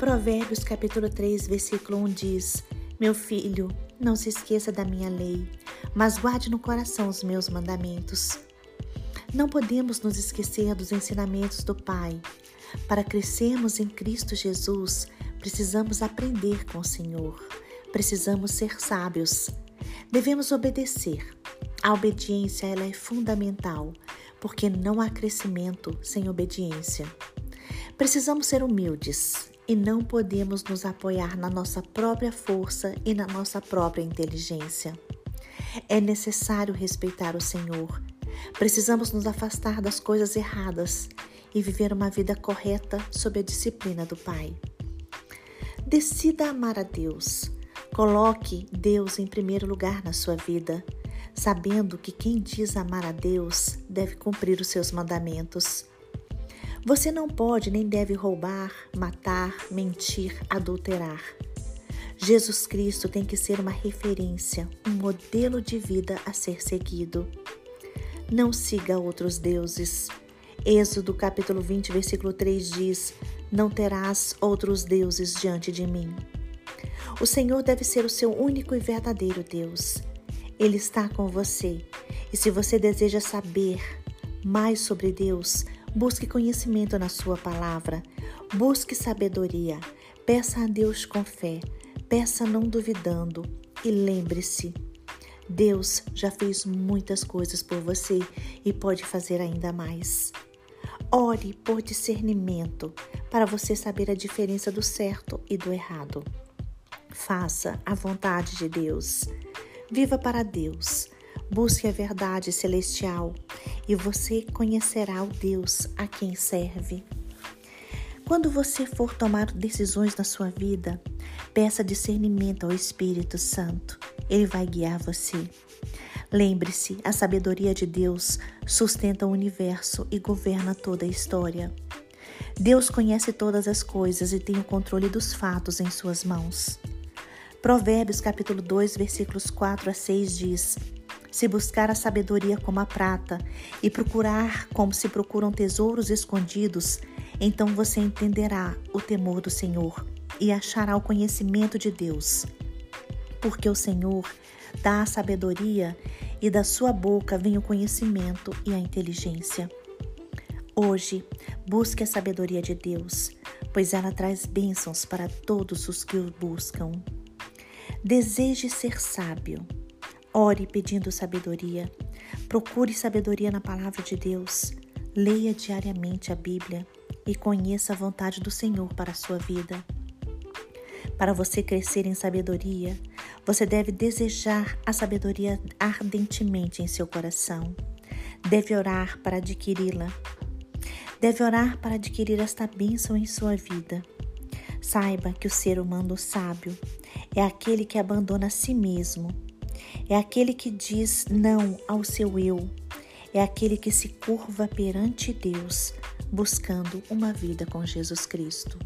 Provérbios capítulo 3, versículo 1 diz: Meu filho, não se esqueça da minha lei, mas guarde no coração os meus mandamentos. Não podemos nos esquecer dos ensinamentos do Pai. Para crescermos em Cristo Jesus, precisamos aprender com o Senhor. Precisamos ser sábios. Devemos obedecer. A obediência ela é fundamental, porque não há crescimento sem obediência. Precisamos ser humildes e não podemos nos apoiar na nossa própria força e na nossa própria inteligência. É necessário respeitar o Senhor. Precisamos nos afastar das coisas erradas e viver uma vida correta sob a disciplina do Pai. Decida amar a Deus. Coloque Deus em primeiro lugar na sua vida, sabendo que quem diz amar a Deus deve cumprir os seus mandamentos. Você não pode nem deve roubar, matar, mentir, adulterar. Jesus Cristo tem que ser uma referência, um modelo de vida a ser seguido. Não siga outros deuses. Êxodo capítulo 20, versículo 3 diz: Não terás outros deuses diante de mim. O Senhor deve ser o seu único e verdadeiro Deus. Ele está com você. E se você deseja saber mais sobre Deus, Busque conhecimento na Sua palavra, busque sabedoria, peça a Deus com fé, peça não duvidando e lembre-se: Deus já fez muitas coisas por você e pode fazer ainda mais. Ore por discernimento para você saber a diferença do certo e do errado. Faça a vontade de Deus. Viva para Deus. Busque a verdade celestial e você conhecerá o Deus a quem serve. Quando você for tomar decisões na sua vida, peça discernimento ao Espírito Santo. Ele vai guiar você. Lembre-se, a sabedoria de Deus sustenta o universo e governa toda a história. Deus conhece todas as coisas e tem o controle dos fatos em suas mãos. Provérbios capítulo 2, versículos 4 a 6 diz: se buscar a sabedoria como a prata e procurar como se procuram tesouros escondidos, então você entenderá o temor do Senhor e achará o conhecimento de Deus. Porque o Senhor dá a sabedoria e da sua boca vem o conhecimento e a inteligência. Hoje, busque a sabedoria de Deus, pois ela traz bênçãos para todos os que o buscam. Deseje ser sábio Ore pedindo sabedoria. Procure sabedoria na palavra de Deus. Leia diariamente a Bíblia e conheça a vontade do Senhor para a sua vida. Para você crescer em sabedoria, você deve desejar a sabedoria ardentemente em seu coração. Deve orar para adquiri-la. Deve orar para adquirir esta bênção em sua vida. Saiba que o ser humano sábio é aquele que abandona a si mesmo é aquele que diz não ao seu eu, é aquele que se curva perante Deus, buscando uma vida com Jesus Cristo.